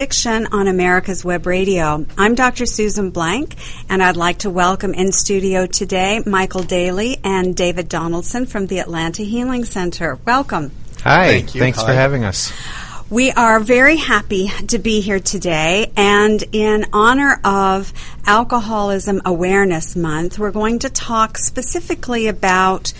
Addiction on America's Web Radio. I'm Dr. Susan Blank, and I'd like to welcome in studio today Michael Daly and David Donaldson from the Atlanta Healing Center. Welcome. Hi, Thank you. thanks Hi. for having us. We are very happy to be here today, and in honor of Alcoholism Awareness Month, we're going to talk specifically about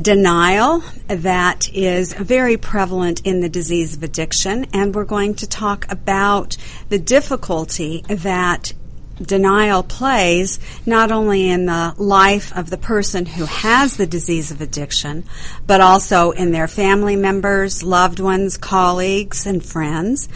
denial that is very prevalent in the disease of addiction, and we're going to talk about the difficulty that denial plays not only in the life of the person who has the disease of addiction, but also in their family members, loved ones, colleagues, and friends.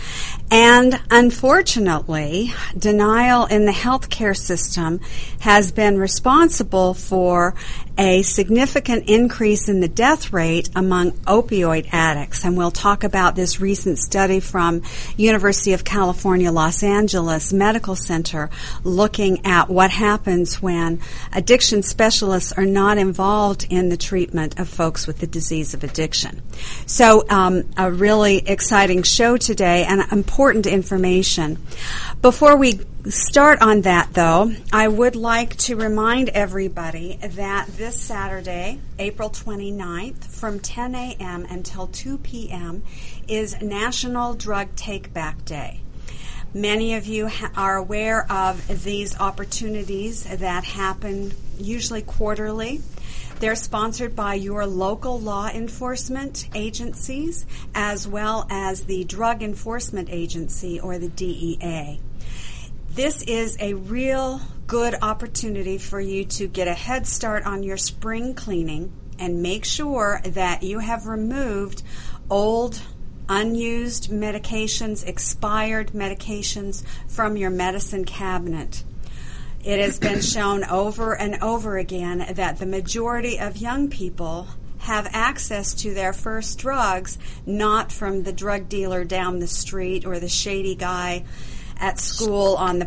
And unfortunately, denial in the healthcare system has been responsible for a significant increase in the death rate among opioid addicts. And we'll talk about this recent study from University of California, Los Angeles Medical Center looking at what happens when addiction specialists are not involved in the treatment of folks with the disease of addiction. So, um, a really exciting show today and important information. Before we start on that, though, I would like to remind everybody that this Saturday, April 29th, from 10 a.m. until 2 p.m., is National Drug Take Back Day. Many of you ha- are aware of these opportunities that happen usually quarterly. They're sponsored by your local law enforcement agencies as well as the Drug Enforcement Agency or the DEA. This is a real good opportunity for you to get a head start on your spring cleaning and make sure that you have removed old unused medications, expired medications from your medicine cabinet. It has been shown over and over again that the majority of young people have access to their first drugs not from the drug dealer down the street or the shady guy at school on the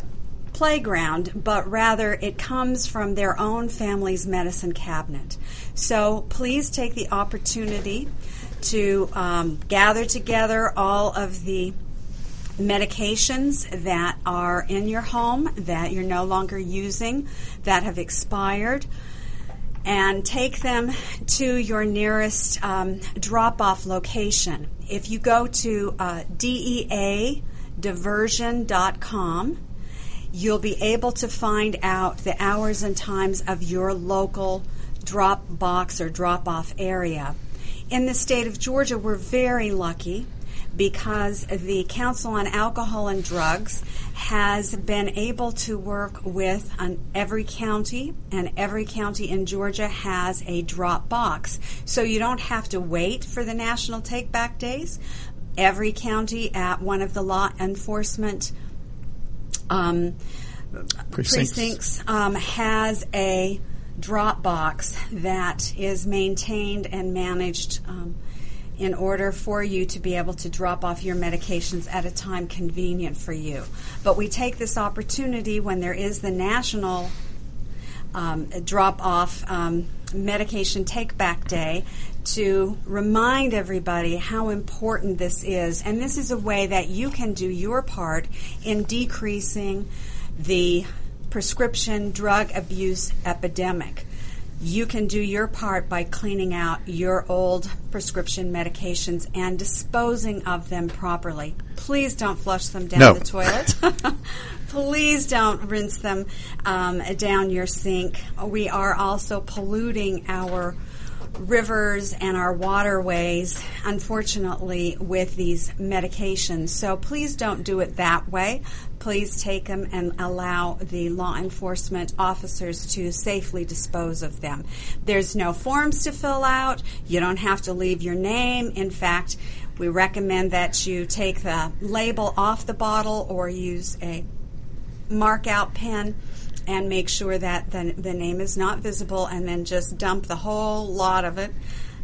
playground, but rather it comes from their own family's medicine cabinet. So please take the opportunity to um, gather together all of the medications that are in your home that you're no longer using, that have expired, and take them to your nearest um, drop off location. If you go to uh, DEADiversion.com, you'll be able to find out the hours and times of your local drop box or drop off area. In the state of Georgia, we're very lucky because the Council on Alcohol and Drugs has been able to work with every county, and every county in Georgia has a drop box. So you don't have to wait for the National Take Back Days. Every county at one of the law enforcement um, Precincts. precincts um, has a drop box that is maintained and managed um, in order for you to be able to drop off your medications at a time convenient for you. But we take this opportunity when there is the national um, drop off um, medication take back day to remind everybody how important this is. And this is a way that you can do your part in decreasing the prescription drug abuse epidemic. You can do your part by cleaning out your old prescription medications and disposing of them properly. Please don't flush them down No. the toilet. Please don't rinse them um, down your sink. We are also polluting our rivers and our waterways, unfortunately, with these medications. So please don't do it that way. Please take them and allow the law enforcement officers to safely dispose of them. There's no forms to fill out. You don't have to leave your name. In fact, we recommend that you take the label off the bottle or use a mark out pen and make sure that the, the name is not visible and then just dump the whole lot of it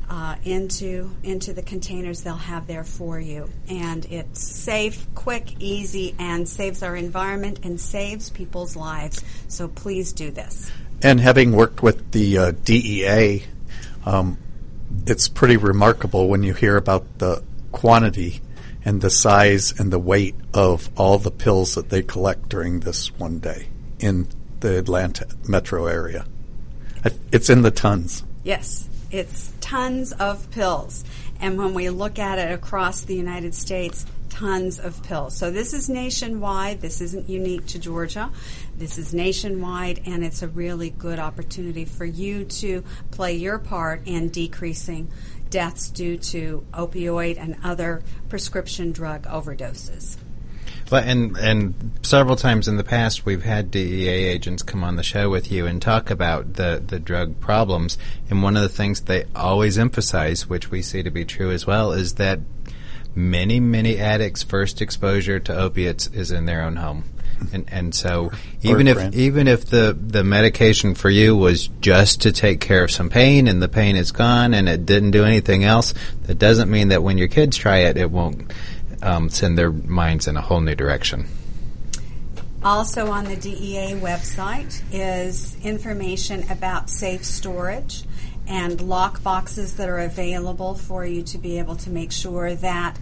uh, into into the containers they'll have there for you. And it's safe quick easy and saves our environment and saves people's lives. So please do this. And having worked with the uh, DEA, um, it's pretty remarkable when you hear about the quantity and the size and the weight of all the pills that they collect during this one day in the Atlanta metro area. It's in the tons. Yes, it's tons of pills. And when we look at it across the United States, tons of pills. So this is nationwide. This isn't unique to Georgia. This is nationwide, and it's a really good opportunity for you to play your part in decreasing deaths due to opioid and other prescription drug overdoses. Well, and and several times in the past, we've had DEA agents come on the show with you and talk about the the drug problems. And one of the things they always emphasize, which we see to be true as well, is that many many addicts' first exposure to opiates is in their own home. And and so even if even if the the medication for you was just to take care of some pain and the pain is gone and it didn't do anything else, that doesn't mean that when your kids try it, it won't um, send their minds in a whole new direction. Also on the DEA website is information about safe storage and lock boxes that are available for you to be able to make sure that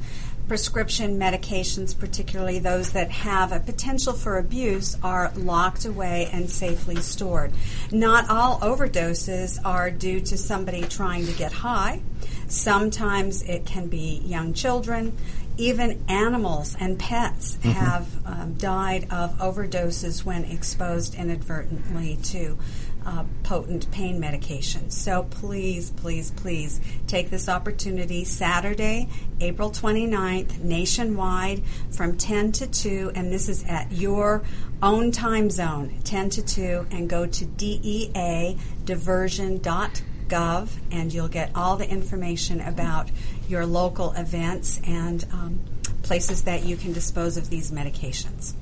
prescription medications, particularly those that have a potential for abuse, are locked away and safely stored. Not all overdoses are due to somebody trying to get high. Sometimes it can be young children even animals and pets mm-hmm. have um, died of overdoses when exposed inadvertently to uh, potent pain medications. So please, please, please take this opportunity Saturday, April 29th, nationwide from 10 to 2, and this is at your own time zone, 10 to 2, and go to deadiversion.gov and you'll get all the information about your local events and um, places that you can dispose of these medications.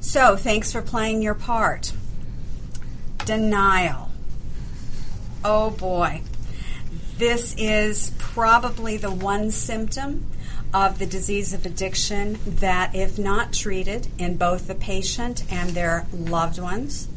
So, thanks for playing your part. Denial. Oh boy. This is probably the one symptom of the disease of addiction that, if not treated in both the patient and their loved ones,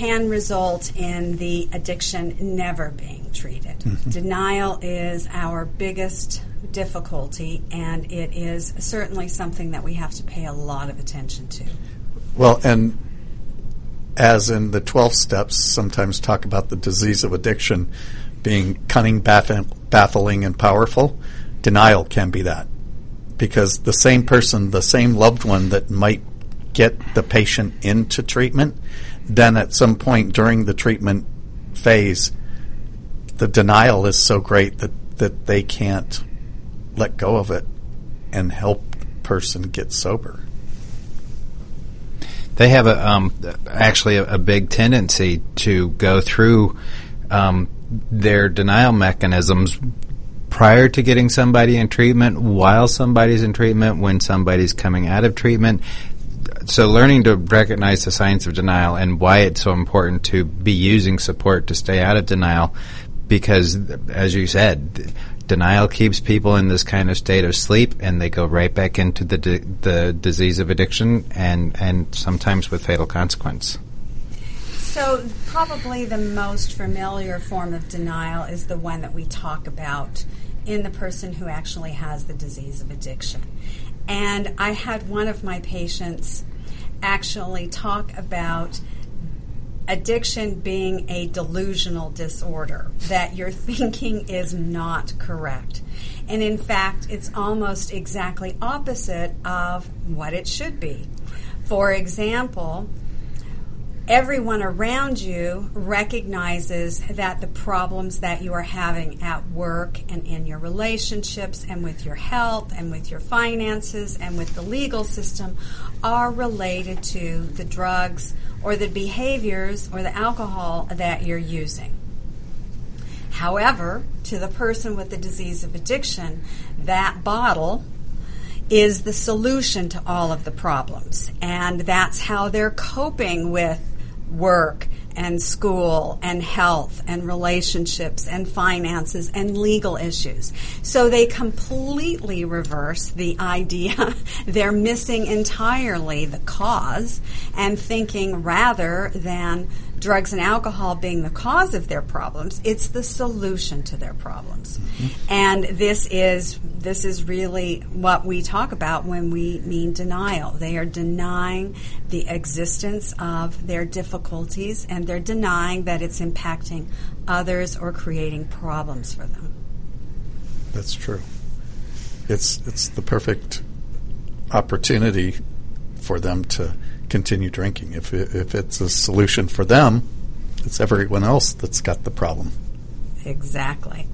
can result in the addiction never being treated. Mm-hmm. Denial is our biggest difficulty, and it is certainly something that we have to pay a lot of attention to. Well, and as in the 12 steps, sometimes talk about the disease of addiction being cunning, baffling, and powerful. Denial can be that. Because the same person, the same loved one that might get the patient into treatment then at some point during the treatment phase, the denial is so great that, that they can't let go of it and help the person get sober. They have a um, actually a, a, big tendency to go through um, their denial mechanisms prior to getting somebody in treatment, while somebody's in treatment, when somebody's coming out of treatment so learning to recognize the signs of denial and why it's so important to be using support to stay out of denial because as you said denial keeps people in this kind of state of sleep and they go right back into the di- the disease of addiction and and sometimes with fatal consequence. So probably the most familiar form of denial is the one that we talk about in the person who actually has the disease of addiction and I had one of my patients actually talk about addiction being a delusional disorder, that your thinking is not correct. And in fact, it's almost exactly opposite of what it should be. For example, everyone around you recognizes that the problems that you are having at work and in your relationships and with your health and with your finances and with the legal system are related to the drugs or the behaviors or the alcohol that you're using. However, to the person with the disease of addiction, that bottle is the solution to all of the problems. And that's how they're coping with work and school and health and relationships and finances and legal issues. So they completely reverse the idea. They're missing entirely the cause and thinking rather than drugs and alcohol being the cause of their problems. It's the solution to their problems. Mm-hmm. And this is this is really what we talk about when we mean denial. They are denying the existence of their difficulties and they're denying that it's impacting others or creating problems for them. That's true. It's it's the perfect opportunity for them to continue drinking. If if it's a solution for them, it's everyone else that's got the problem. Exactly.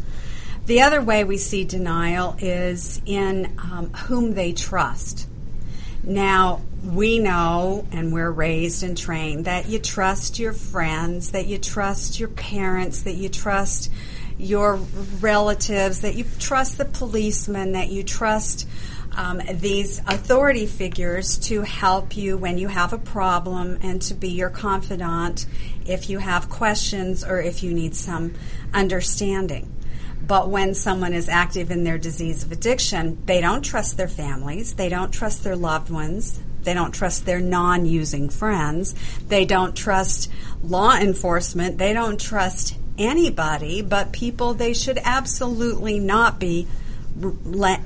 The other way we see denial is in um, whom they trust. Now, we know and we're raised and trained that you trust your friends, that you trust your parents, that you trust your relatives, that you trust the policeman, that you trust um, these authority figures to help you when you have a problem and to be your confidant if you have questions or if you need some understanding. But when someone is active in their disease of addiction, they don't trust their families, they don't trust their loved ones, they don't trust their non using friends, they don't trust law enforcement, they don't trust anybody but people they should absolutely not be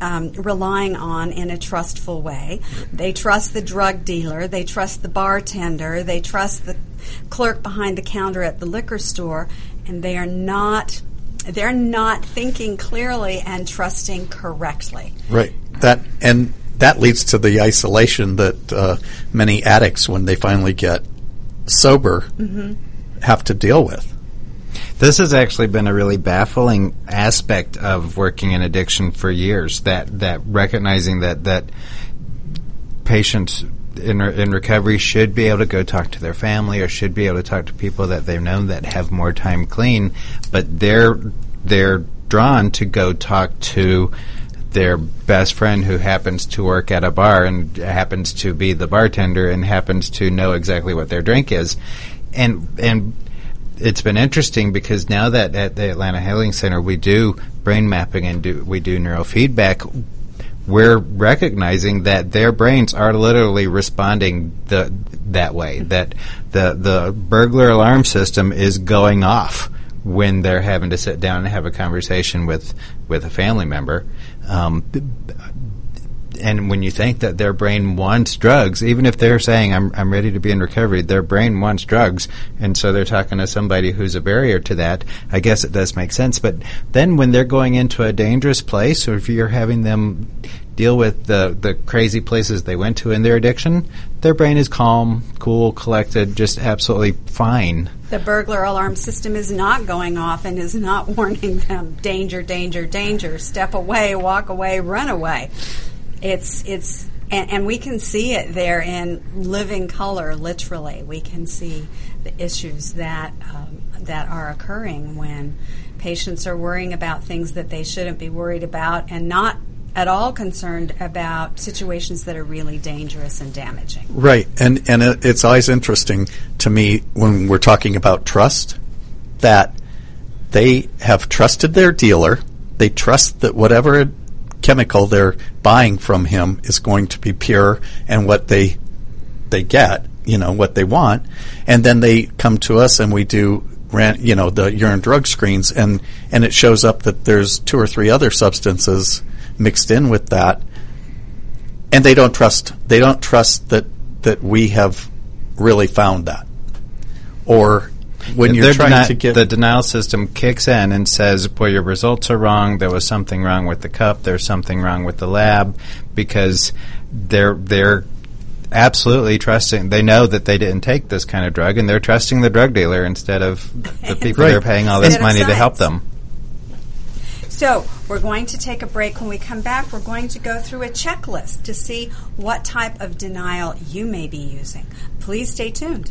um, relying on in a trustful way. They trust the drug dealer, they trust the bartender, they trust the clerk behind the counter at the liquor store, and they are not they're not thinking clearly and trusting correctly. Right. That and that leads to the isolation that uh, many addicts, when they finally get sober, mm-hmm. have to deal with. This has actually been a really baffling aspect of working in addiction for years. That that recognizing that that patients in, in recovery should be able to go talk to their family or should be able to talk to people that they've known that have more time clean, but they're they're drawn to go talk to their best friend who happens to work at a bar and happens to be the bartender and happens to know exactly what their drink is and and it's been interesting because now that at the Atlanta Healing Center we do brain mapping and do we do neurofeedback, we're recognizing that their brains are literally responding the, that way. That the the burglar alarm system is going off when they're having to sit down and have a conversation with with a family member. Um, and when you think that their brain wants drugs, even if they're saying I'm I'm ready to be in recovery, their brain wants drugs, and so they're talking to somebody who's a barrier to that. I guess it does make sense. But then when they're going into a dangerous place, or if you're having them deal with the the crazy places they went to in their addiction, their brain is calm, cool, collected, just absolutely fine. The burglar alarm system is not going off and is not warning them danger, danger, danger, step away, walk away, run away. It's it's and, and, we can see it there in living color. Literally, we can see the issues that um, that are occurring when patients are worrying about things that they shouldn't be worried about, and not at all concerned about situations that are really dangerous and damaging. Right, and and it's always interesting to me when we're talking about trust that they have trusted their dealer. They trust that whatever chemical they're buying from him is going to be pure and what they they get, you know, what they want, and then they come to us and we do you know the urine drug screens and and it shows up that there's two or three other substances mixed in with that. And they don't trust they don't trust that that we have really found that. Or when you're trying deni- to get the denial system kicks in and says, "Well, your results are wrong. There was something wrong with the cup. There's something wrong with the lab," because they're they're absolutely trusting. They know that they didn't take this kind of drug, and they're trusting the drug dealer instead of the people right. they're paying all this money to help them. So, we're going to take a break. When we come back, we're going to go through a checklist to see what type of denial you may be using. Please stay tuned.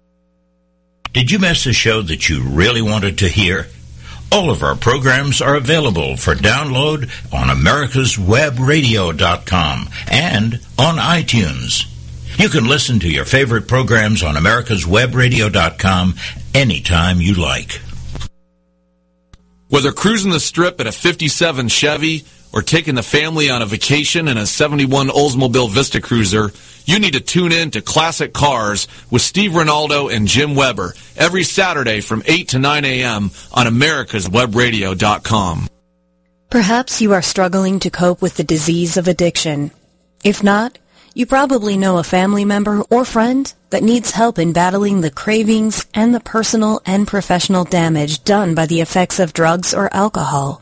Did you miss a show that you really wanted to hear? All of our programs are available for download on americaswebradio.com and on iTunes. You can listen to your favorite programs on americaswebradio.com anytime you like. Whether cruising the strip in a 57 Chevy or taking the family on a vacation in a 71 Oldsmobile Vista Cruiser, you need to tune in to Classic Cars with Steve Ronaldo and Jim Weber every Saturday from 8 to 9 a.m. on americaswebradio.com. Perhaps you are struggling to cope with the disease of addiction. If not, you probably know a family member or friend that needs help in battling the cravings and the personal and professional damage done by the effects of drugs or alcohol.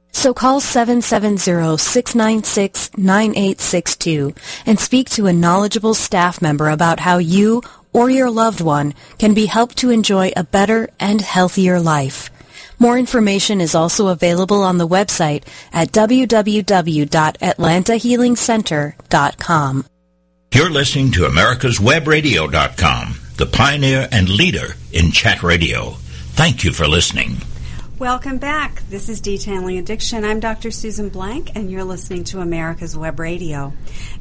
So call 770-696-9862 and speak to a knowledgeable staff member about how you or your loved one can be helped to enjoy a better and healthier life. More information is also available on the website at www.atlantahealingcenter.com. You're listening to americaswebradio.com, the pioneer and leader in chat radio. Thank you for listening. Welcome back. This is Detailing Addiction. I'm Dr. Susan Blank, and you're listening to America's Web Radio.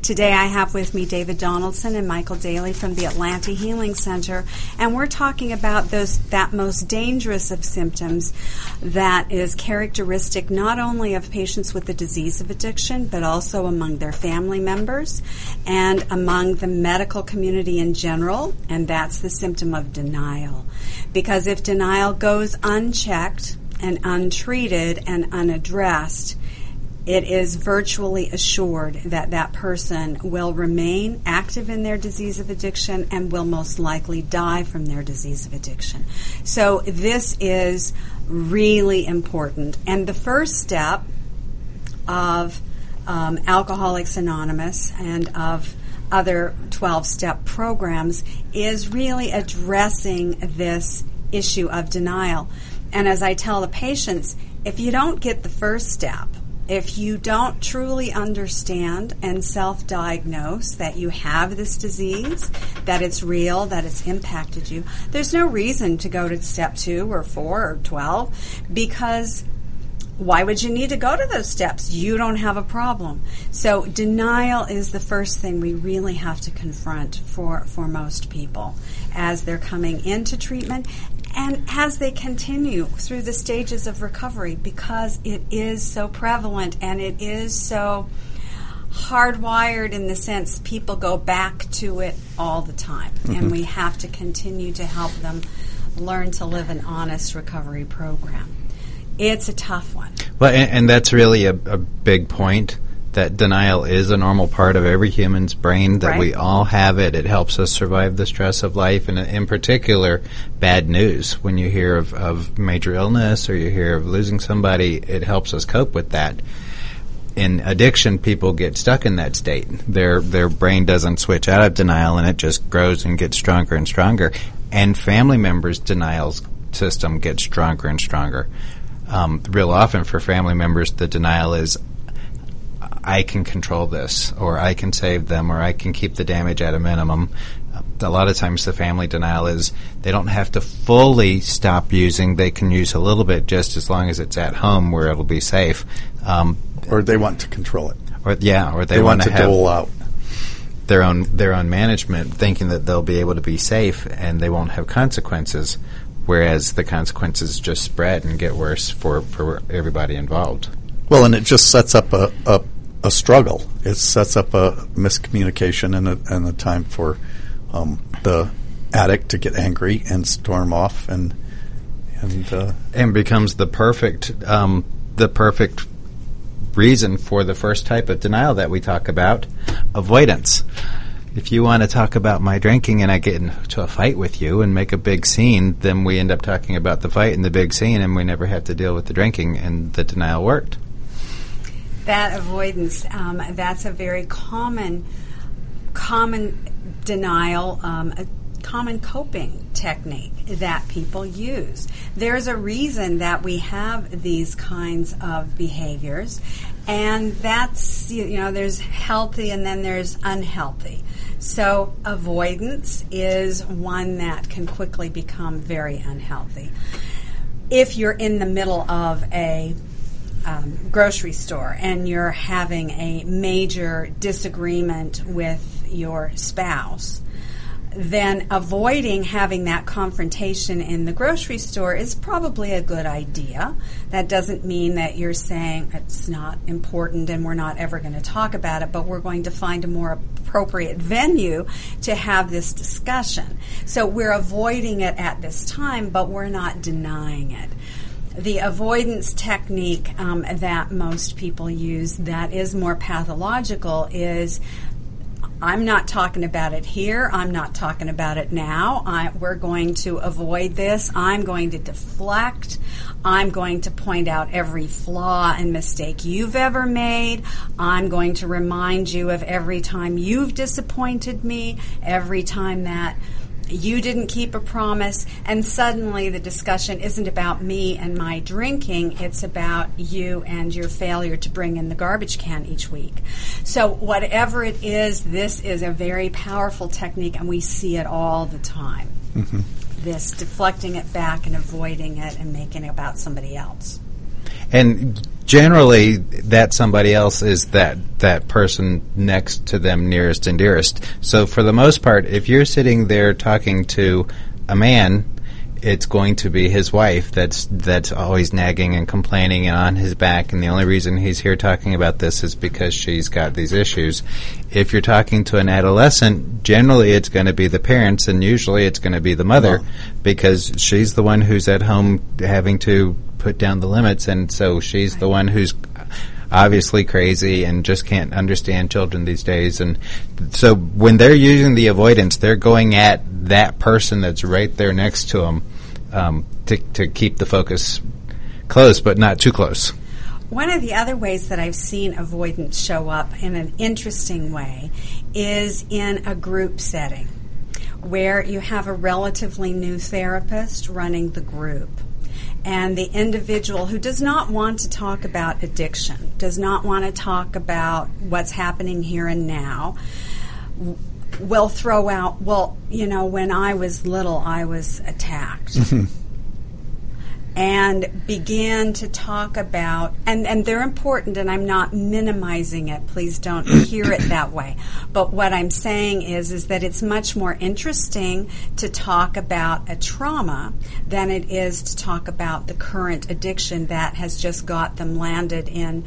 Today I have with me David Donaldson and Michael Daly from the Atlanta Healing Center, and we're talking about those that most dangerous of symptoms that is characteristic not only of patients with the disease of addiction, but also among their family members and among the medical community in general, and that's the symptom of denial. Because if denial goes unchecked, and untreated and unaddressed, it is virtually assured that that person will remain active in their disease of addiction and will most likely die from their disease of addiction. So, this is really important. And the first step of um, Alcoholics Anonymous and of other 12 step programs is really addressing this issue of denial. And as I tell the patients, if you don't get the first step, if you don't truly understand and self diagnose that you have this disease, that it's real, that it's impacted you, there's no reason to go to step two or four or 12 because why would you need to go to those steps? You don't have a problem. So denial is the first thing we really have to confront for, for most people as they're coming into treatment and as they continue through the stages of recovery because it is so prevalent and it is so hardwired in the sense people go back to it all the time. Mm-hmm. and we have to continue to help them learn to live an honest recovery program. It's a tough one. Well and, and that's really a, a big point that denial is a normal part of every human's brain, that right. we all have it. It helps us survive the stress of life, and in particular, bad news. When you hear of, of major illness or you hear of losing somebody, it helps us cope with that. In addiction, people get stuck in that state. Their their brain doesn't switch out of denial, and it just grows and gets stronger and stronger. And family members' denial system gets stronger and stronger. Um, real often for family members, the denial is I can control this, or I can save them, or I can keep the damage at a minimum. A lot of times, the family denial is they don't have to fully stop using; they can use a little bit, just as long as it's at home where it'll be safe. Um, or they want to control it. Or yeah, or they, they want, want, to have dole out their own their own management, thinking that they'll be able to be safe and they won't have consequences. Whereas the consequences just spread and get worse for, for everybody involved. Well, and it just sets up a, a a struggle. It sets up a miscommunication and a, and a time for um, the addict to get angry and storm off and and uh, and becomes the perfect um, the perfect reason for the first type of denial that we talk about, avoidance. If you want to talk about my drinking and I get into a fight with you and make a big scene, then we end up talking about the fight and the big scene, and we never have to deal with the drinking, and the denial worked. That avoidance, um, that's a very common, common denial, um, a common coping technique that people use. There's a reason that we have these kinds of behaviors, and that's, you know, there's healthy and then there's unhealthy. So, avoidance is one that can quickly become very unhealthy. If you're in the middle of a um, grocery store and you're having a major disagreement with your spouse, then avoiding having that confrontation in the grocery store is probably a good idea. That doesn't mean that you're saying it's not important and we're not ever going to talk about it, but we're going to find a more appropriate venue to have this discussion. So we're avoiding it at this time, but we're not denying it the avoidance technique um, that most people use that is more pathological is I'm not talking about it here. I'm not talking about it now. I, we're going to avoid this. I'm going to deflect. I'm going to point out every flaw and mistake you've ever made. I'm going to remind you of every time you've disappointed me, every time that you didn't keep a promise, and suddenly the discussion isn't about me and my drinking, it's about you and your failure to bring in the garbage can each week. So, whatever it is, this is a very powerful technique, and we see it all the time. Mm-hmm. This deflecting it back and avoiding it and making it about somebody else. And generally, that somebody else is that that person next to them, nearest and dearest. So, for the most part, if you're sitting there talking to a man, it's going to be his wife that's that's always nagging and complaining and on his back and the only reason he's here talking about this is because she's got these issues. If you're talking to an adolescent, generally it's going to be the parents and usually it's going to be the mother well, because she's the one who's at home having to put down the limits, and so she's the one who's obviously crazy and just can't understand children these days. And so when they're using the avoidance, they're going at that person that's right there next to them um, to, to keep the focus close, but not too close. One of the other ways that I've seen avoidance show up in an interesting way is in a group setting where you have a relatively new therapist running the group and the individual who does not want to talk about addiction, does not want to talk about what's happening here and now, will throw out, well, you know, when I was little, I was attacked. Mm-hmm. And begin to talk about and, and they're important and I'm not minimizing it. Please don't hear it that way. But what I'm saying is is that it's much more interesting to talk about a trauma than it is to talk about the current addiction that has just got them landed in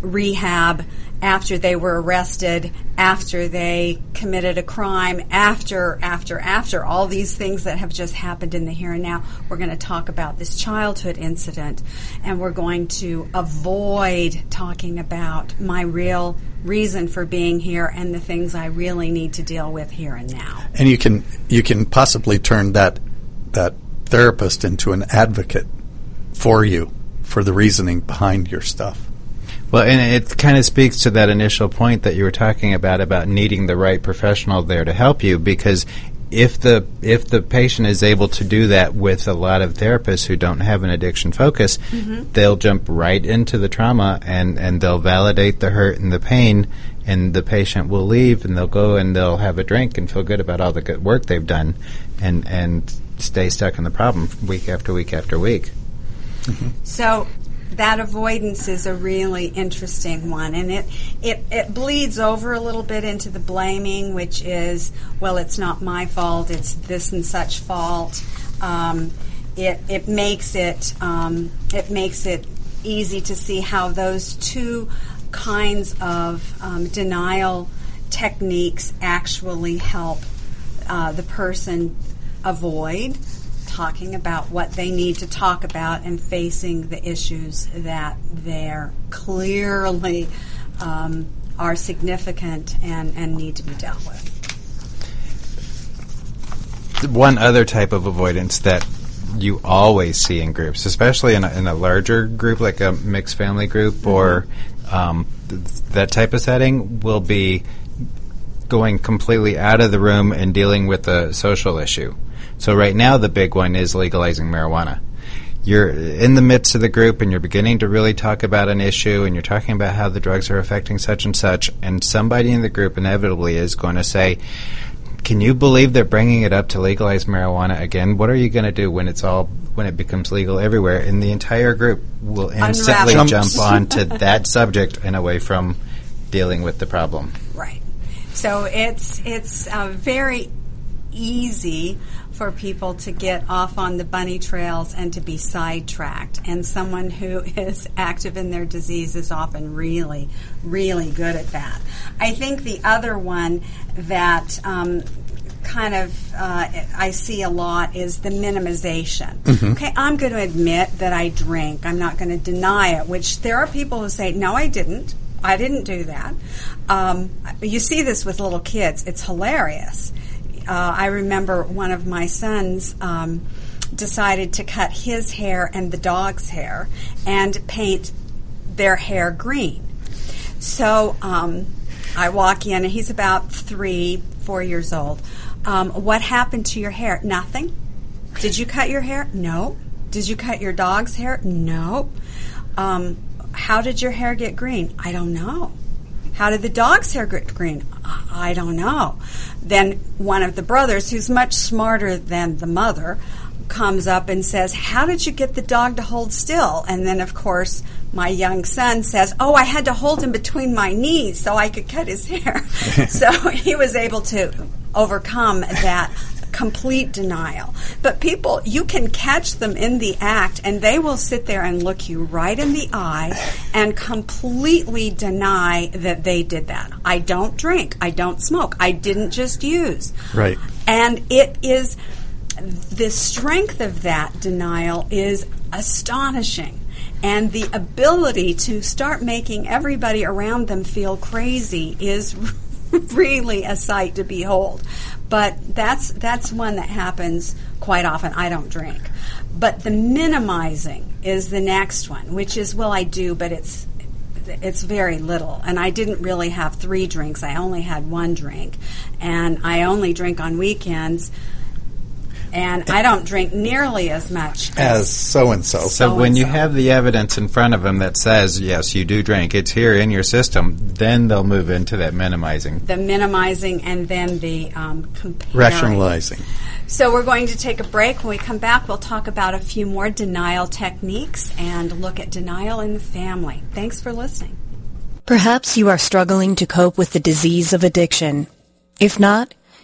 rehab after they were arrested, after they committed a crime, after, after, after, all these things that have just happened in the here and now. We're going to talk about this childhood incident and we're going to avoid talking about my real reason for being here and the things I really need to deal with here and now. And you can you can possibly turn that that therapist into an advocate for you for the reasoning behind your stuff. Well, and it kind of speaks to that initial point that you were talking about about needing the right professional there to help you because if the if the patient is able to do that with a lot of therapists who don't have an addiction focus, mm-hmm. they'll jump right into the trauma and and they'll validate the hurt and the pain and the patient will leave and they'll go and they'll have a drink and feel good about all the good work they've done and and stay stuck in the problem week after week after week. Mm-hmm. So that avoidance is a really interesting one, and it, it it bleeds over a little bit into the blaming, which is well, it's not my fault, it's this and such fault. Um, it it makes it um, it makes it easy to see how those two kinds of um, denial techniques actually help uh, the person avoid talking about what they need to talk about and facing the issues that they're clearly um, are significant and, and need to be dealt with. One other type of avoidance that you always see in groups, especially in a, in a larger group like a mixed family group mm-hmm. or um, th- that type of setting, will be going completely out of the room and dealing with a social issue. So right now, the big one is legalizing marijuana. You're in the midst of the group and you're beginning to really talk about an issue and you're talking about how the drugs are affecting such and such, and somebody in the group inevitably is going to say, can you believe they're bringing it up to legalize marijuana again? What are you going to do when it's all when it becomes legal everywhere? And the entire group will instantly jump onto that subject and away from dealing with the problem. So it's it's uh, very easy for people to get off on the bunny trails and to be sidetracked. And someone who is active in their disease is often really, really good at that. I think the other one that um, kind of uh, I see a lot is the minimization. Mm-hmm. Okay, I'm going to admit that I drink. I'm not going to deny it. Which there are people who say, "No, I didn't. I didn't do that." Um, you see this with little kids. It's hilarious uh, I remember one of my sons um, decided to cut his hair and the dog's hair and paint their hair green. So um, I walk in, and he's about three, four years old. Um, what happened to your hair? Nothing. Did you cut your hair? No. Did you cut your dog's hair? No. Um, how did your hair get green? I don't know. How did the dog's hair get green? I don't know. Then one of the brothers, who's much smarter than the mother, comes up and says, How did you get the dog to hold still? And then, of course, my young son says, Oh, I had to hold him between my knees so I could cut his hair. so he was able to overcome that complete denial. But people, you can catch them in the act and they will sit there and look you right in the eye and completely deny that they did that. I don't drink. I don't smoke. I didn't just use. Right. And it is the strength of that denial is astonishing. And the ability to start making everybody around them feel crazy is really a sight to behold. But that's that's one that happens quite often. I don't drink. But the minimizing is the next one, which is well I do, but it's it's very little. And I didn't really have three drinks. I only had one drink. And I only drink on weekends and I don't drink nearly as much as so and so. So when you have the evidence in front of them that says yes, you do drink, it's here in your system, then they'll move into that minimizing, the minimizing, and then the um, rationalizing. So we're going to take a break. When we come back, we'll talk about a few more denial techniques and look at denial in the family. Thanks for listening. Perhaps you are struggling to cope with the disease of addiction. If not,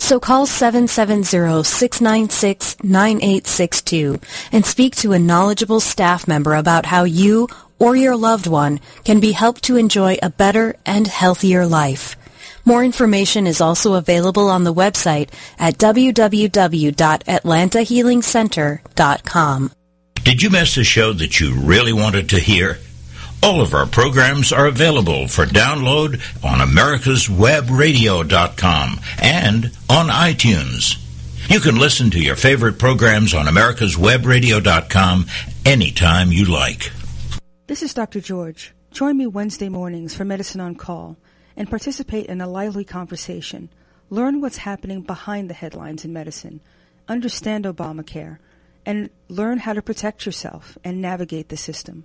So call 770-696-9862 and speak to a knowledgeable staff member about how you or your loved one can be helped to enjoy a better and healthier life. More information is also available on the website at www.atlantahealingcenter.com. Did you miss a show that you really wanted to hear? All of our programs are available for download on americaswebradio.com and on iTunes. You can listen to your favorite programs on americaswebradio.com anytime you like. This is Dr. George. Join me Wednesday mornings for Medicine on Call and participate in a lively conversation. Learn what's happening behind the headlines in medicine, understand Obamacare, and learn how to protect yourself and navigate the system.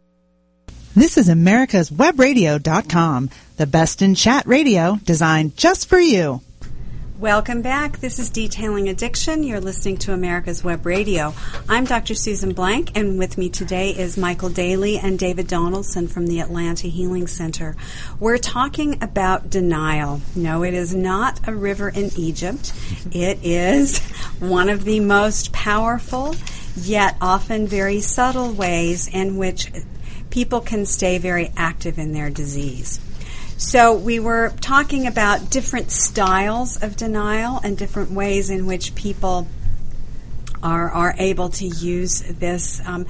This is America's Webradio.com, the best in chat radio designed just for you. Welcome back. This is Detailing Addiction. You're listening to America's Web Radio. I'm Dr. Susan Blank, and with me today is Michael Daly and David Donaldson from the Atlanta Healing Center. We're talking about denial. No, it is not a river in Egypt. It is one of the most powerful, yet often very subtle ways in which people can stay very active in their disease. So we were talking about different styles of denial and different ways in which people are are able to use this um,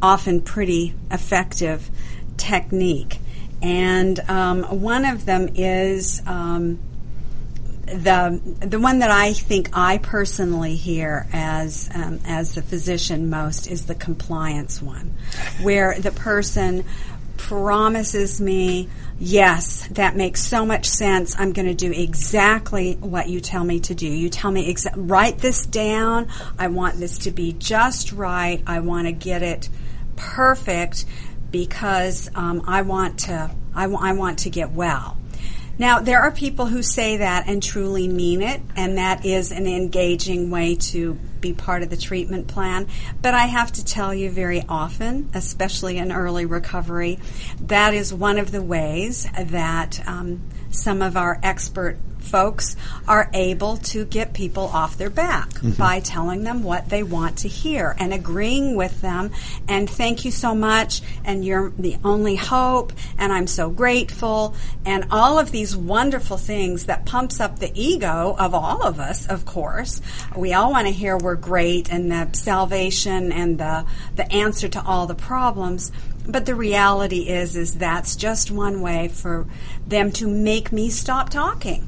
often pretty effective technique. And um, one of them is um, the the one that I think I personally hear as um, as the physician most is the compliance one, where the person promises me, yes, that makes so much sense. I'm going to do exactly what you tell me to do. You tell me, exa- write this down. I want this to be just right. I want to get it perfect because um, I want to. I, w- I want to get well. Now, there are people who say that and truly mean it, and that is an engaging way to be part of the treatment plan. But I have to tell you very often, especially in early recovery, that is one of the ways that um, some of our expert folks are able to get people off their back mm-hmm. by telling them what they want to hear and agreeing with them. And thank you so much. And you're the only hope. And I'm so grateful. And all of these wonderful things that pumps up the ego of all of us of course. We all want to hear we're great and the salvation and the the answer to all the problems. But the reality is is that's just one way for them to make me stop talking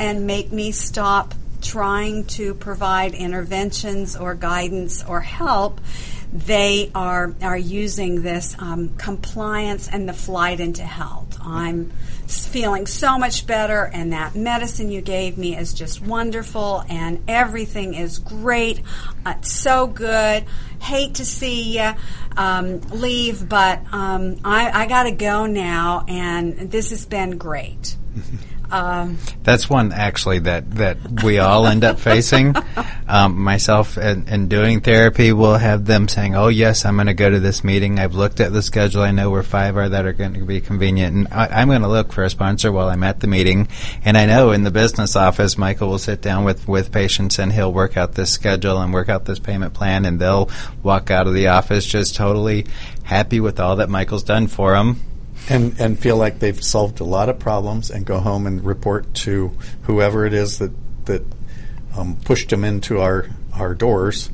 and make me stop trying to provide interventions or guidance or help, they are are using this um, compliance and the flight into health. I'm feeling so much better, and that medicine you gave me is just wonderful, and everything is great. Uh, it's so good. Hate to see you um, leave, but um, I, I got to go now, and this has been great. Um, That's one actually that, that we all end up facing. Um, myself and, and doing therapy will have them saying, "Oh yes, I'm going to go to this meeting. I've looked at the schedule. I know where five are that are going to be convenient, and I, am going to look for a sponsor while I'm at the meeting." And I know in the business office, Michael will sit down with with patients and he'll work out this schedule and work out this payment plan, and they'll walk out of the office just totally happy with all that Michael's done for them and and feel like they've solved a lot of problems and go home and report to whoever it is that that um, pushed them into our our doors,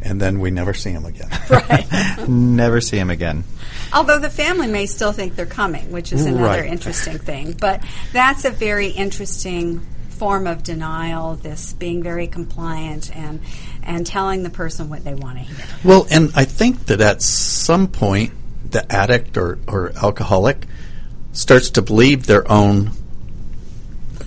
and then we never see them again. Right. never see them again. Although the family may still think they're coming, which is another right. interesting thing. But that's a very interesting form of denial. This being very compliant and and telling the person what they want to hear. Well, and I think that at some point the addict or, or alcoholic starts to believe their own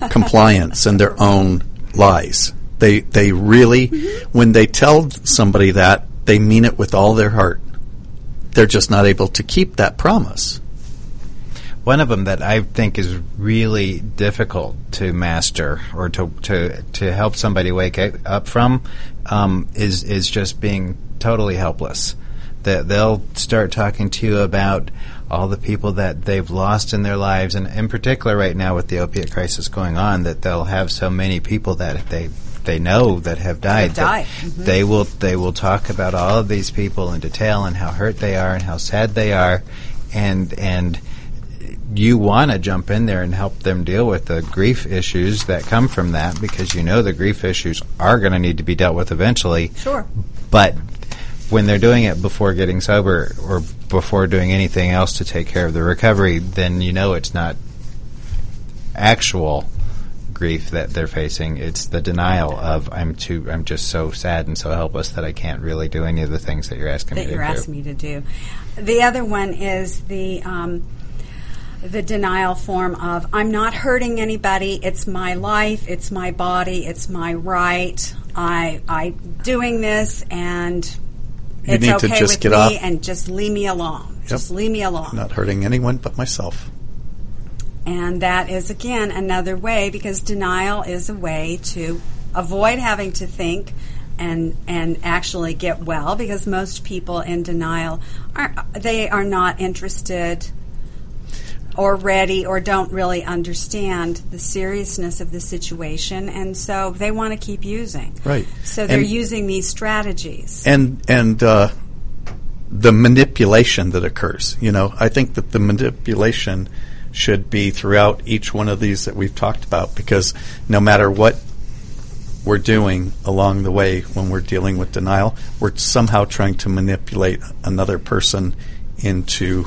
compliance and their own lies. They they really mm-hmm. when they tell somebody that they mean it with all their heart. They're just not able to keep that promise. One of them that I think is really difficult to master or to to, to help somebody wake up from um, is is just being totally helpless That they'll start talking to you about all the people that they've lost in their lives, and in particular, right now with the opiate crisis going on, that they'll have so many people that they they know that have died. That Mhm. They will they will talk about all of these people in detail and how hurt they are and how sad they are, and and you want to jump in there and help them deal with the grief issues that come from that because you know the grief issues are going to need to be dealt with eventually. Sure. But when they're doing it before getting sober or before doing anything else to take care of the recovery, then you know it's not actual grief that they're facing. It's the denial of I'm too I'm just so sad and so helpless that I can't really do any of the things that you're asking that me you're to do. asking me to do. The other one is the um, the denial form of I'm not hurting anybody. It's my life. It's my body. It's my right. I I doing this and You it's need to okay just with get me off. and just leave me alone. Yep. Just leave me alone. Not hurting anyone but myself. And that is, again, another way because denial is a way to avoid having to think and and actually get well because most people in denial are they are not interested or ready or don't really understand the seriousness of the situation and so they want to keep using Right. so they're And- using these strategies and and uh, the manipulation that occurs. You know, I think that the manipulation should be throughout each one of these that we've talked about because no matter what we're doing along the way when we're dealing with denial, we're somehow trying to manipulate another person into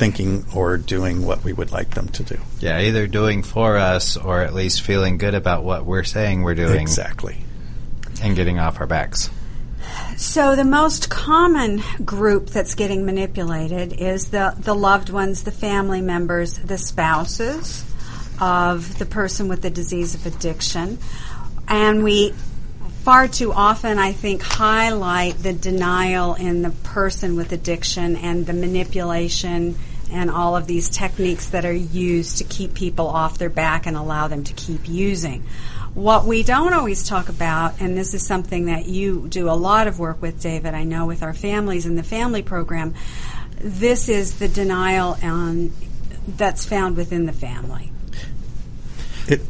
thinking or doing what we would like them to do. Yeah, either doing for us or at least feeling good about what we're saying we're doing. Exactly. And getting off our backs. So the most common group that's getting manipulated is the, the loved ones, the family members, the spouses of the person with the disease of addiction. And we far too often, I think, highlight the denial in the person with addiction and the manipulation and all of these techniques that are used to keep people off their back and allow them to keep using. What we don't always talk about, and this is something that you do a lot of work with, David, I know with our families in the family program, this is the denial um, that's found within the family. It.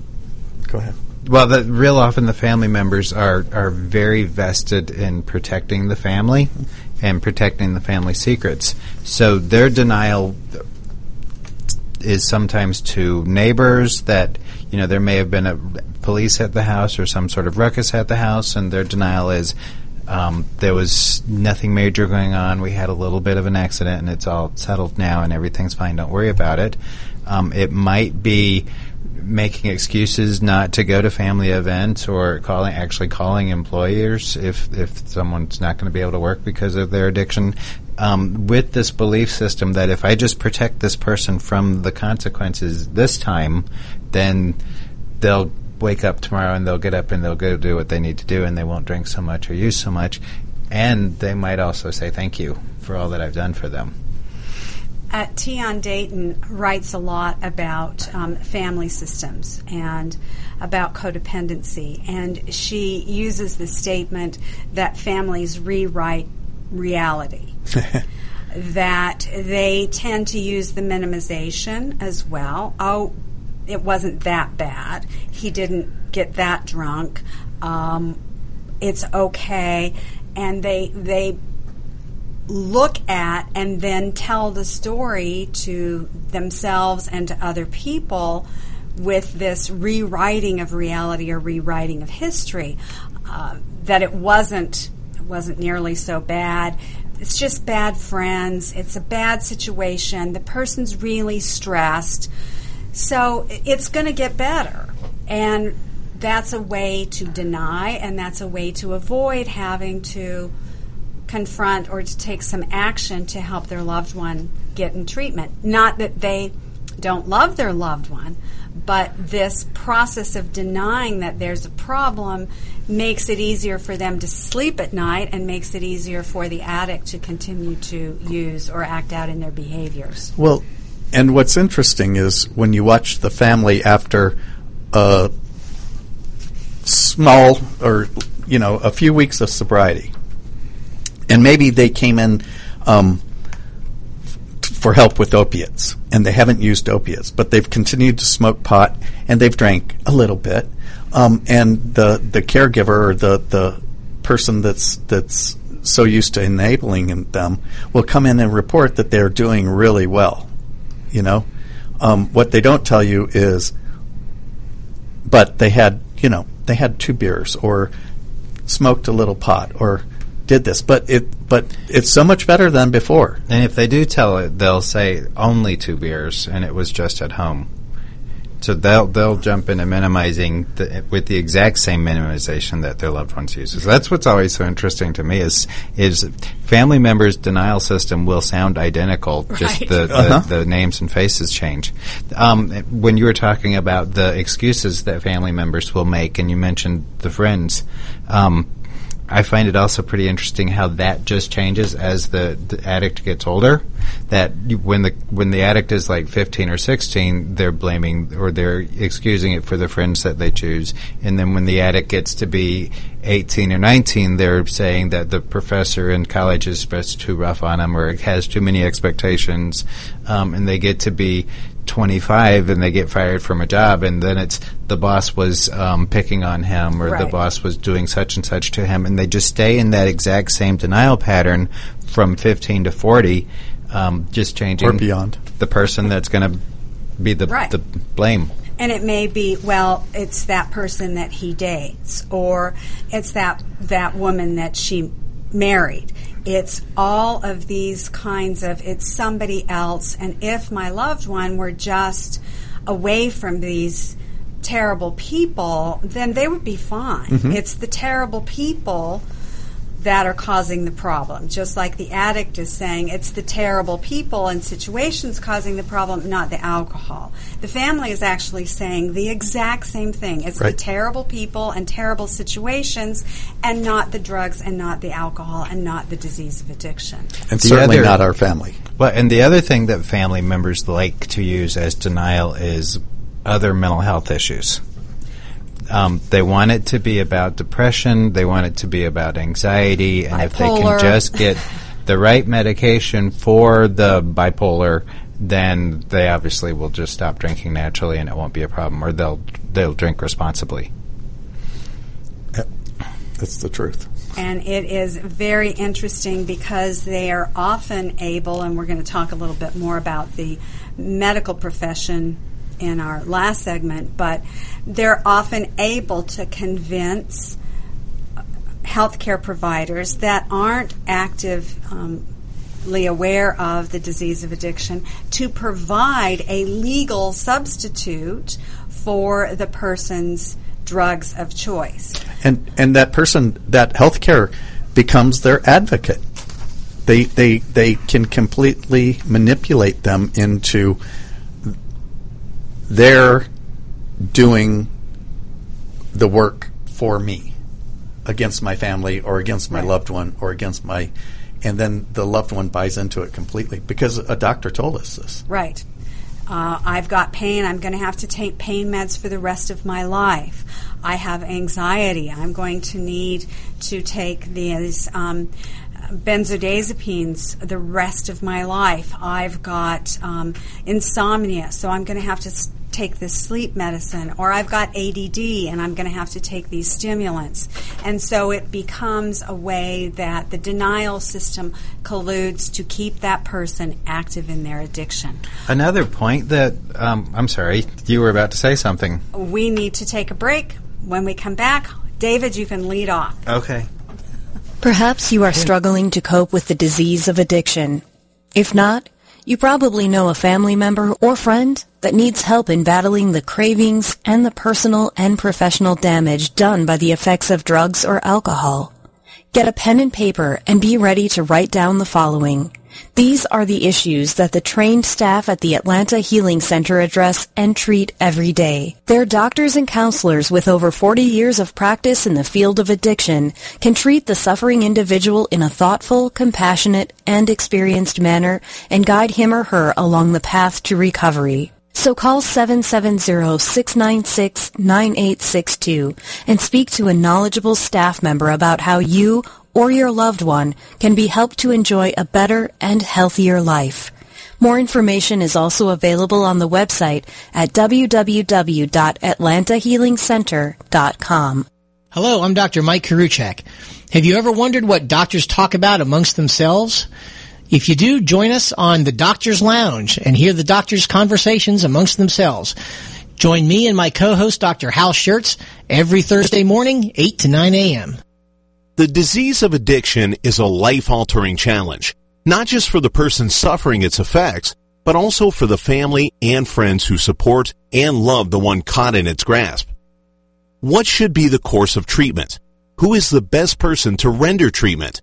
Go ahead. Well, the, real often the family members are, are very vested in protecting the family and protecting the family secrets. So their denial is sometimes to neighbors that you know there may have been a police at the house or some sort of ruckus at the house, and their denial is um, there was nothing major going on. We had a little bit of an accident, and it's all settled now, and everything's fine. Don't worry about it. Um, it might be making excuses not to go to family events or calling actually calling employers if if someone's not going to be able to work because of their addiction. Um, with this belief system that if I just protect this person from the consequences this time then they'll wake up tomorrow and they'll get up and they'll go do what they need to do and they won't drink so much or use so much. And they might also say thank you for all that I've done for them Uh, Tian Dayton writes a lot about um, family systems and about codependency, and she uses the statement that families rewrite reality. that they tend to use the minimization as well. Oh, it wasn't that bad. He didn't get that drunk. Um, it's okay, and they they look at and then tell the story to themselves and to other people with this rewriting of reality or rewriting of history. Uh, that it wasn't it wasn't nearly so bad. It's just bad friends. It's a bad situation. The person's really stressed. So it's going to get better. And that's a way to deny and that's a way to avoid having to confront or to take some action to help their loved one get in treatment. Not that they don't love their loved one, but this process of denying that there's a problem makes it easier for them to sleep at night and makes it easier for the addict to continue to use or act out in their behaviors. Well, and what's interesting is when you watch the family after a small or you know a few weeks of sobriety, and maybe they came in um, for help with opiates, and they haven't used opiates, but they've continued to smoke pot and they've drank a little bit. Um, and the the caregiver or the the person that's that's so used to enabling them will come in and report that they're doing really well. You know, um, what they don't tell you is, but they had you know they had two beers or smoked a little pot or did this, but it but it's so much better than before. And if they do tell it, they'll say only two beers, and it was just at home. So they'll they'll jump into minimizing the, with the exact same minimization that their loved ones use. So that's what's always so interesting to me is is family members' denial system will sound identical, just Right. the, the, Uh-huh. the names and faces change. Um, when you were talking about the excuses that family members will make, and you mentioned the friends. Um, I find it also pretty interesting how that just changes as the, the addict gets older. That when the when the addict is like 15 or 16, they're blaming or they're excusing it for the friends that they choose, and then when the addict gets to be 18 or 19, they're saying that the professor in college is just too rough on them or has too many expectations, um, and they get to be 25 and they get fired from a job, and then it's the boss was um, picking on him or the boss was doing such and such to him, and they just stay in that exact same denial pattern from 15 to 40, um, just changing Or beyond. the person that's going to be the, Right. the blame. And it may be, well, it's that person that he dates, or it's that that woman that she married. It's all of these kinds of it's somebody else. And if my loved one were just away from these terrible people, then they would be fine. Mm-hmm. It's the terrible people that are causing the problem. Just like the addict is saying, it's the terrible people and situations causing the problem, not the alcohol. The family is actually saying the exact same thing. It's the terrible people and terrible situations, and not the drugs and not the alcohol and not the disease of addiction. And The certainly other- not our family. Well, and the other thing that family members like to use as denial is other mental health issues. Um, they want it to be about depression. They want it to be about anxiety, and if they can just get the right medication for the bipolar, then they obviously will just stop drinking naturally, and it won't be a problem, or they'll they'll drink responsibly. That's the truth. And it is very interesting because they are often able, and we're going to talk a little bit more about the medical profession in our last segment, but they're often able to convince healthcare providers that aren't actively aware of the disease of addiction to provide a legal substitute for the person's drugs of choice. and and that person that healthcare becomes their advocate. They they they can completely manipulate them into their doing the work for me against my family or against my Right. loved one or against my and then the loved one buys into it completely because a doctor told us this. Right. Uh, I've got pain. I'm going to have to take pain meds for the rest of my life. I have anxiety. I'm going to need to take these um, benzodiazepines the rest of my life. I've got um, insomnia, so I'm going to have to take this sleep medicine. Or I've got ADD, and I'm going to have to take these stimulants. And so it becomes a way that the denial system colludes to keep that person active in their addiction. Another point that um, I'm sorry, you were about to say something. We need to take a break. When we come back, David, you can lead off. Okay. Perhaps you are struggling to cope with the disease of addiction. If not, you probably know a family member or friend that needs help in battling the cravings and the personal and professional damage done by the effects of drugs or alcohol. Get a pen and paper and be ready to write down the following. These are the issues that the trained staff at the Atlanta Healing Center address and treat every day. Their doctors and counselors with over 40 years of practice in the field of addiction can treat the suffering individual in a thoughtful, compassionate, and experienced manner and guide him or her along the path to recovery. So call 770-696-9862 and speak to a knowledgeable staff member about how you or your loved one can be helped to enjoy a better and healthier life. More information is also available on the website at www.atlantahealingcenter.com. Hello, I'm Dr. Mike Karuchak. Have you ever wondered what doctors talk about amongst themselves? If you do, join us on the Doctor's Lounge and hear the doctors' conversations amongst themselves. Join me and my co-host, Dr. Hal Schertz, every Thursday morning, 8 to 9 a.m. The disease of addiction is a life-altering challenge, not just for the person suffering its effects, but also for the family and friends who support and love the one caught in its grasp. What should be the course of treatment? Who is the best person to render treatment?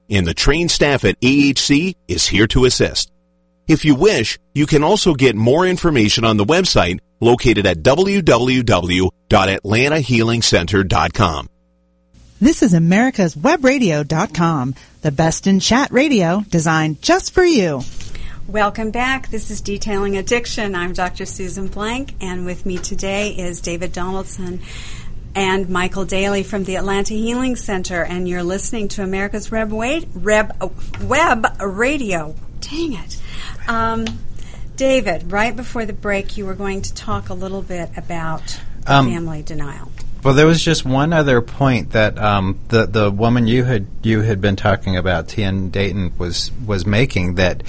and the trained staff at AHC is here to assist. If you wish, you can also get more information on the website located at www.atlantahealingcenter.com. This is America's Webradio.com, the best in chat radio designed just for you. Welcome back. This is Detailing Addiction. I'm Dr. Susan Blank, and with me today is David Donaldson and Michael Daly from the Atlanta Healing Center, and you're listening to America's Web, Web, Web Radio. Dang it. Um, David, right before the break, you were going to talk a little bit about Um, family denial. Well, there was just one other point that um, the the woman you had you had been talking about, Tian Dayton, was was making that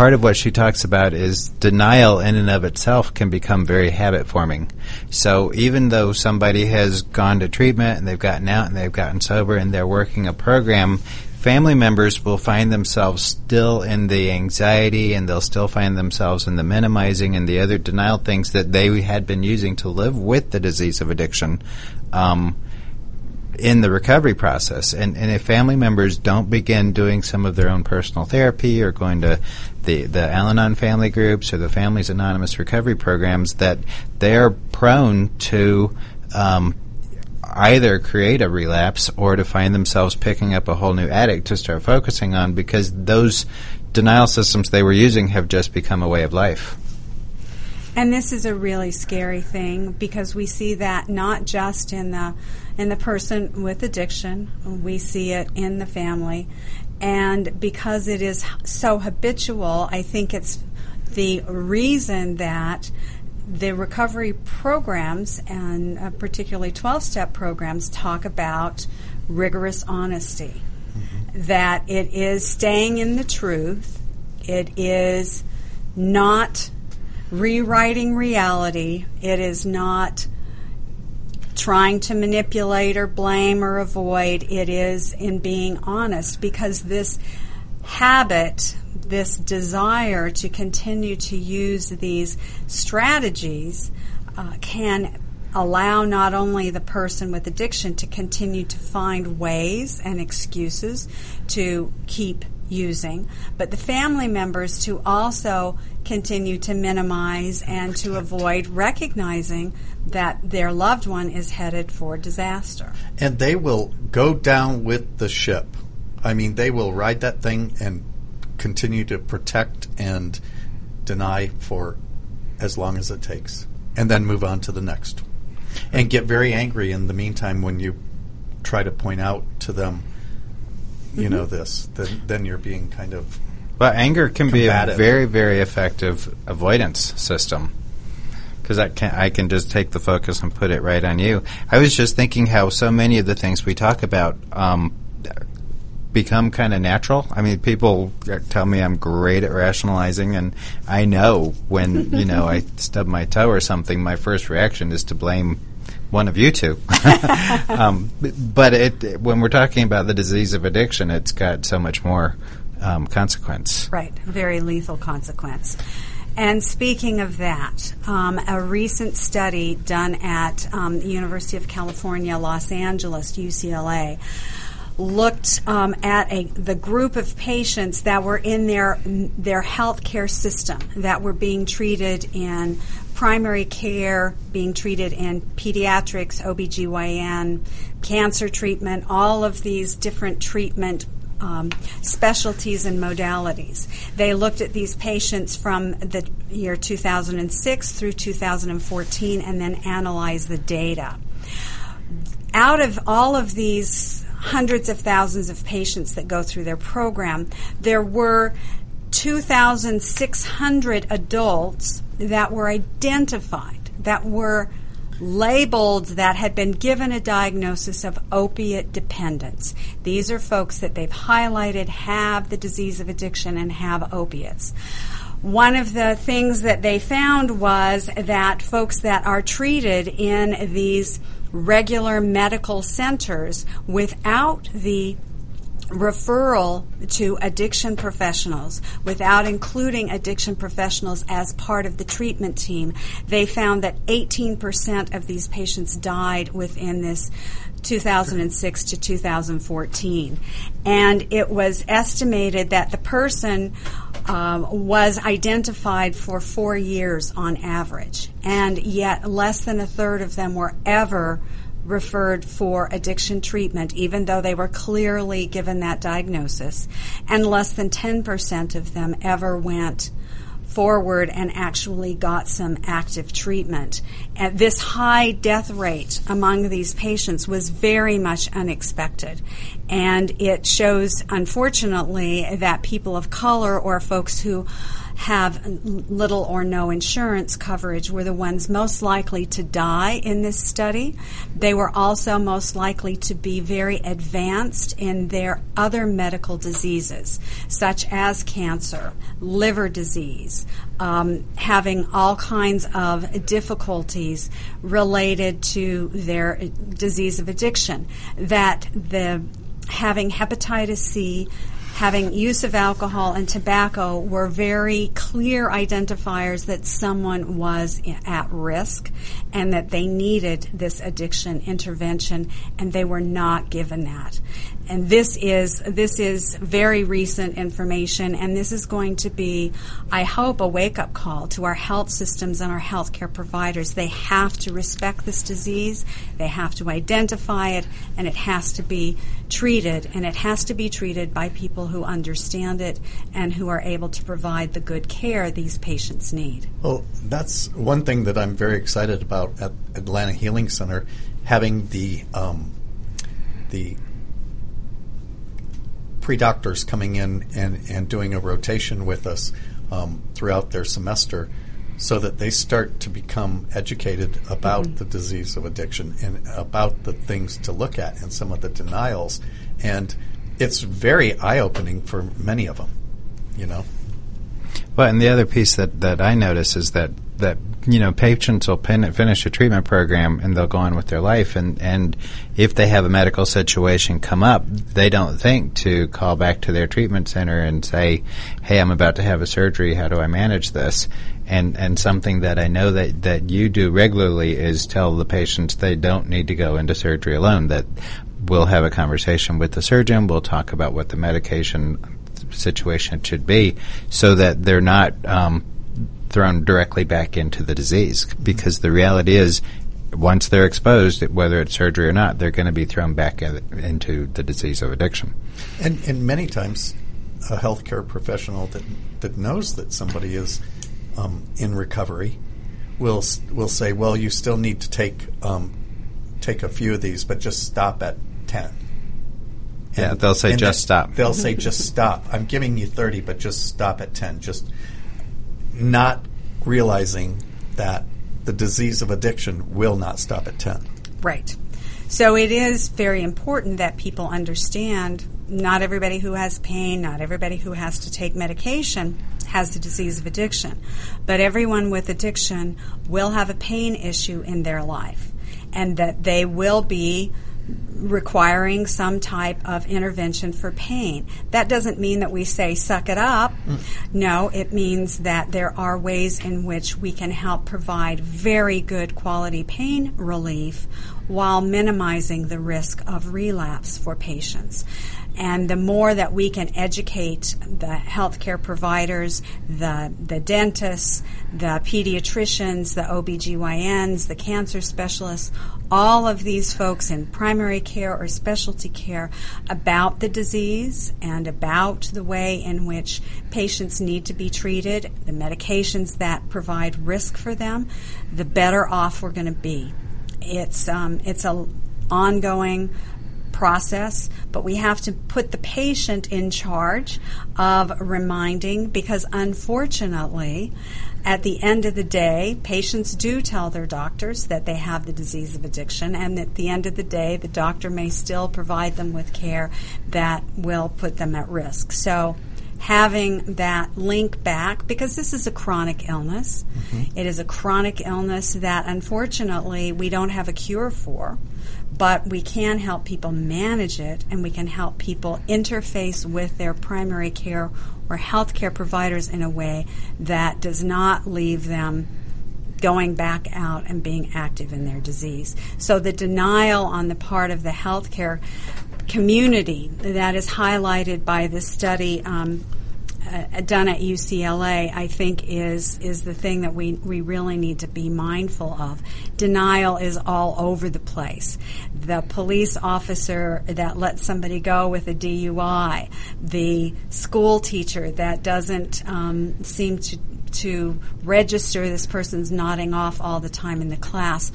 part of what she talks about is denial in and of itself can become very habit forming. So even though somebody has gone to treatment and they've gotten out and they've gotten sober and they're working a program, family members will find themselves still in the anxiety and they'll still find themselves in the minimizing and the other denial things that they had been using to live with the disease of addiction. Um, in the recovery process. And, and if family members don't begin doing some of their own personal therapy or going to the, the Al Anon family groups or the Families Anonymous recovery programs, that they're prone to um, either create a relapse or to find themselves picking up a whole new addict to start focusing on because those denial systems they were using have just become a way of life. And this is a really scary thing because we see that not just in the in the person with addiction, we see it in the family. And because it is so habitual, I think it's the reason that the recovery programs and uh, particularly 12 step programs talk about rigorous honesty. That it is staying in the truth, it is not rewriting reality, it is not trying to manipulate or blame or avoid, it is in being honest because this habit, this desire to continue to use these strategies uh, can allow not only the person with addiction to continue to find ways and excuses to keep using, but the family members to also continue to minimize and to avoid recognizing that their loved one is headed for disaster. And they will go down with the ship. I mean, they will ride that thing and continue to protect and deny for as long as it takes, and then move on to the next. And get very angry in the meantime when you try to point out to them, you know, mm-hmm. this. Then, then you're being kind of Well, anger can be a very, very effective avoidance system because I can I can just take the focus and put it right on you. I was just thinking how so many of the things we talk about um, become kind of natural. I mean, people tell me I'm great at rationalizing, and I know when you know I stub my toe or something, my first reaction is to blame one of you two. um, but it, when we're talking about the disease of addiction, it's got so much more um, consequence. Right, very lethal consequence. And speaking of that, um, a recent study done at um, the University of California, Los Angeles, UCLA, looked um, at a, the group of patients that were in their their healthcare system that were being treated in primary care, being treated in pediatrics, OBGYN, cancer treatment, all of these different treatment um, specialties and modalities. They looked at these patients from the year 2006 through 2014 and then analyzed the data. Out of all of these hundreds of thousands of patients that go through their program, there were 2,600 adults that were identified, that were labeled that had been given a diagnosis of opiate dependence. These are folks that they've highlighted have the disease of addiction and have opiates. One of the things that they found was that folks that are treated in these regular medical centers without the referral to addiction professionals without including addiction professionals as part of the treatment team, they found that 18% of these patients died within this 2006 to 2014. And it was estimated that the person um, was identified for four years on average, and yet less than a third of them were ever referred for addiction treatment, even though they were clearly given that diagnosis, and less than 10% of them ever went forward and actually got some active treatment. And this high death rate among these patients was very much unexpected. And it shows, unfortunately, that people of color or folks who have little or no insurance coverage were the ones most likely to die in this study. They were also most likely to be very advanced in their other medical diseases, such as cancer, liver disease, um, having all kinds of difficulties related to their disease of addiction. That the having hepatitis C, having use of alcohol and tobacco were very clear identifiers that someone was at risk and that they needed this addiction intervention and they were not given that and this is this is very recent information, and this is going to be, I hope, a wake up call to our health systems and our healthcare providers. They have to respect this disease, they have to identify it, and it has to be treated, and it has to be treated by people who understand it and who are able to provide the good care these patients need. Well, that's one thing that I'm very excited about at Atlanta Healing Center, having the um, the pre-doctors coming in and, and doing a rotation with us um, throughout their semester so that they start to become educated about mm-hmm. the disease of addiction and about the things to look at and some of the denials. And it's very eye-opening for many of them, you know. Well, and the other piece that, that I notice is that that you know patients will pen, finish a treatment program and they'll go on with their life. And and if they have a medical situation come up they don't think to call back to their treatment center and say hey I'm about to have a surgery. How do I manage this? And and something that I know that that you do regularly is tell the patients they don't need to go into surgery alone that we'll have a conversation with the surgeon. We'll talk about what the medication situation should be so that they're not um, thrown directly back into the disease because the reality is once they're exposed, whether it's surgery or not, they're going to be thrown back into the disease of addiction. And, and many times, a healthcare professional that that knows that somebody is um, in recovery will will say, "Well, you still need to take um, take a few of these, but just stop at ten. Yeah, they'll say just stop. They'll say just stop. I'm giving you 30, but just stop at 10. Just not realizing that the disease of addiction will not stop at 10. Right. So it is very important that people understand not everybody who has pain, not everybody who has to take medication has the disease of addiction. But everyone with addiction will have a pain issue in their life and that they will be requiring some type of intervention for pain. That doesn't mean that we say suck it up. Mm. No, it means that there are ways in which we can help provide very good quality pain relief while minimizing the risk of relapse for patients. And the more that we can educate the healthcare providers, the, the dentists, the pediatricians, the OBGYNs, the cancer specialists, all of these folks in primary care or specialty care about the disease and about the way in which patients need to be treated, the medications that provide risk for them, the better off we're going to be. It's um, it's a ongoing process, but we have to put the patient in charge of reminding because unfortunately, at the end of the day, patients do tell their doctors that they have the disease of addiction, and at the end of the day, the doctor may still provide them with care that will put them at risk. So, having that link back because this is a chronic illness. Mm-hmm. It is a chronic illness that unfortunately we don't have a cure for but we can help people manage it and we can help people interface with their primary care or healthcare providers in a way that does not leave them going back out and being active in their disease. So the denial on the part of the healthcare community that is highlighted by this study um, uh, done at UCLA, I think is is the thing that we we really need to be mindful of. Denial is all over the place. The police officer that lets somebody go with a DUI, the school teacher that doesn't um, seem to to register this person's nodding off all the time in the class.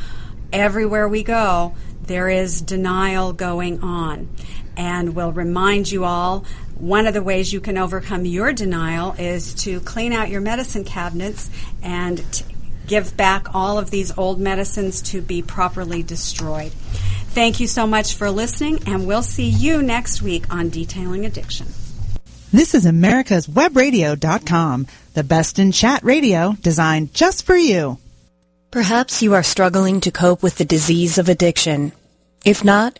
Everywhere we go, there is denial going on. And we'll remind you all one of the ways you can overcome your denial is to clean out your medicine cabinets and t- give back all of these old medicines to be properly destroyed. Thank you so much for listening, and we'll see you next week on Detailing Addiction. This is America's Webradio.com, the best in chat radio designed just for you. Perhaps you are struggling to cope with the disease of addiction. If not,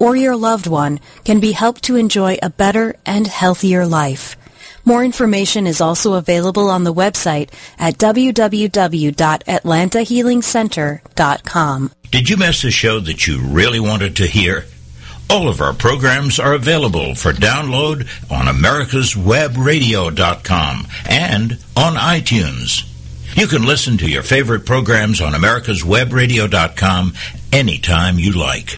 or your loved one can be helped to enjoy a better and healthier life. More information is also available on the website at www.atlantahealingcenter.com. Did you miss a show that you really wanted to hear? All of our programs are available for download on americaswebradio.com and on iTunes. You can listen to your favorite programs on americaswebradio.com anytime you like.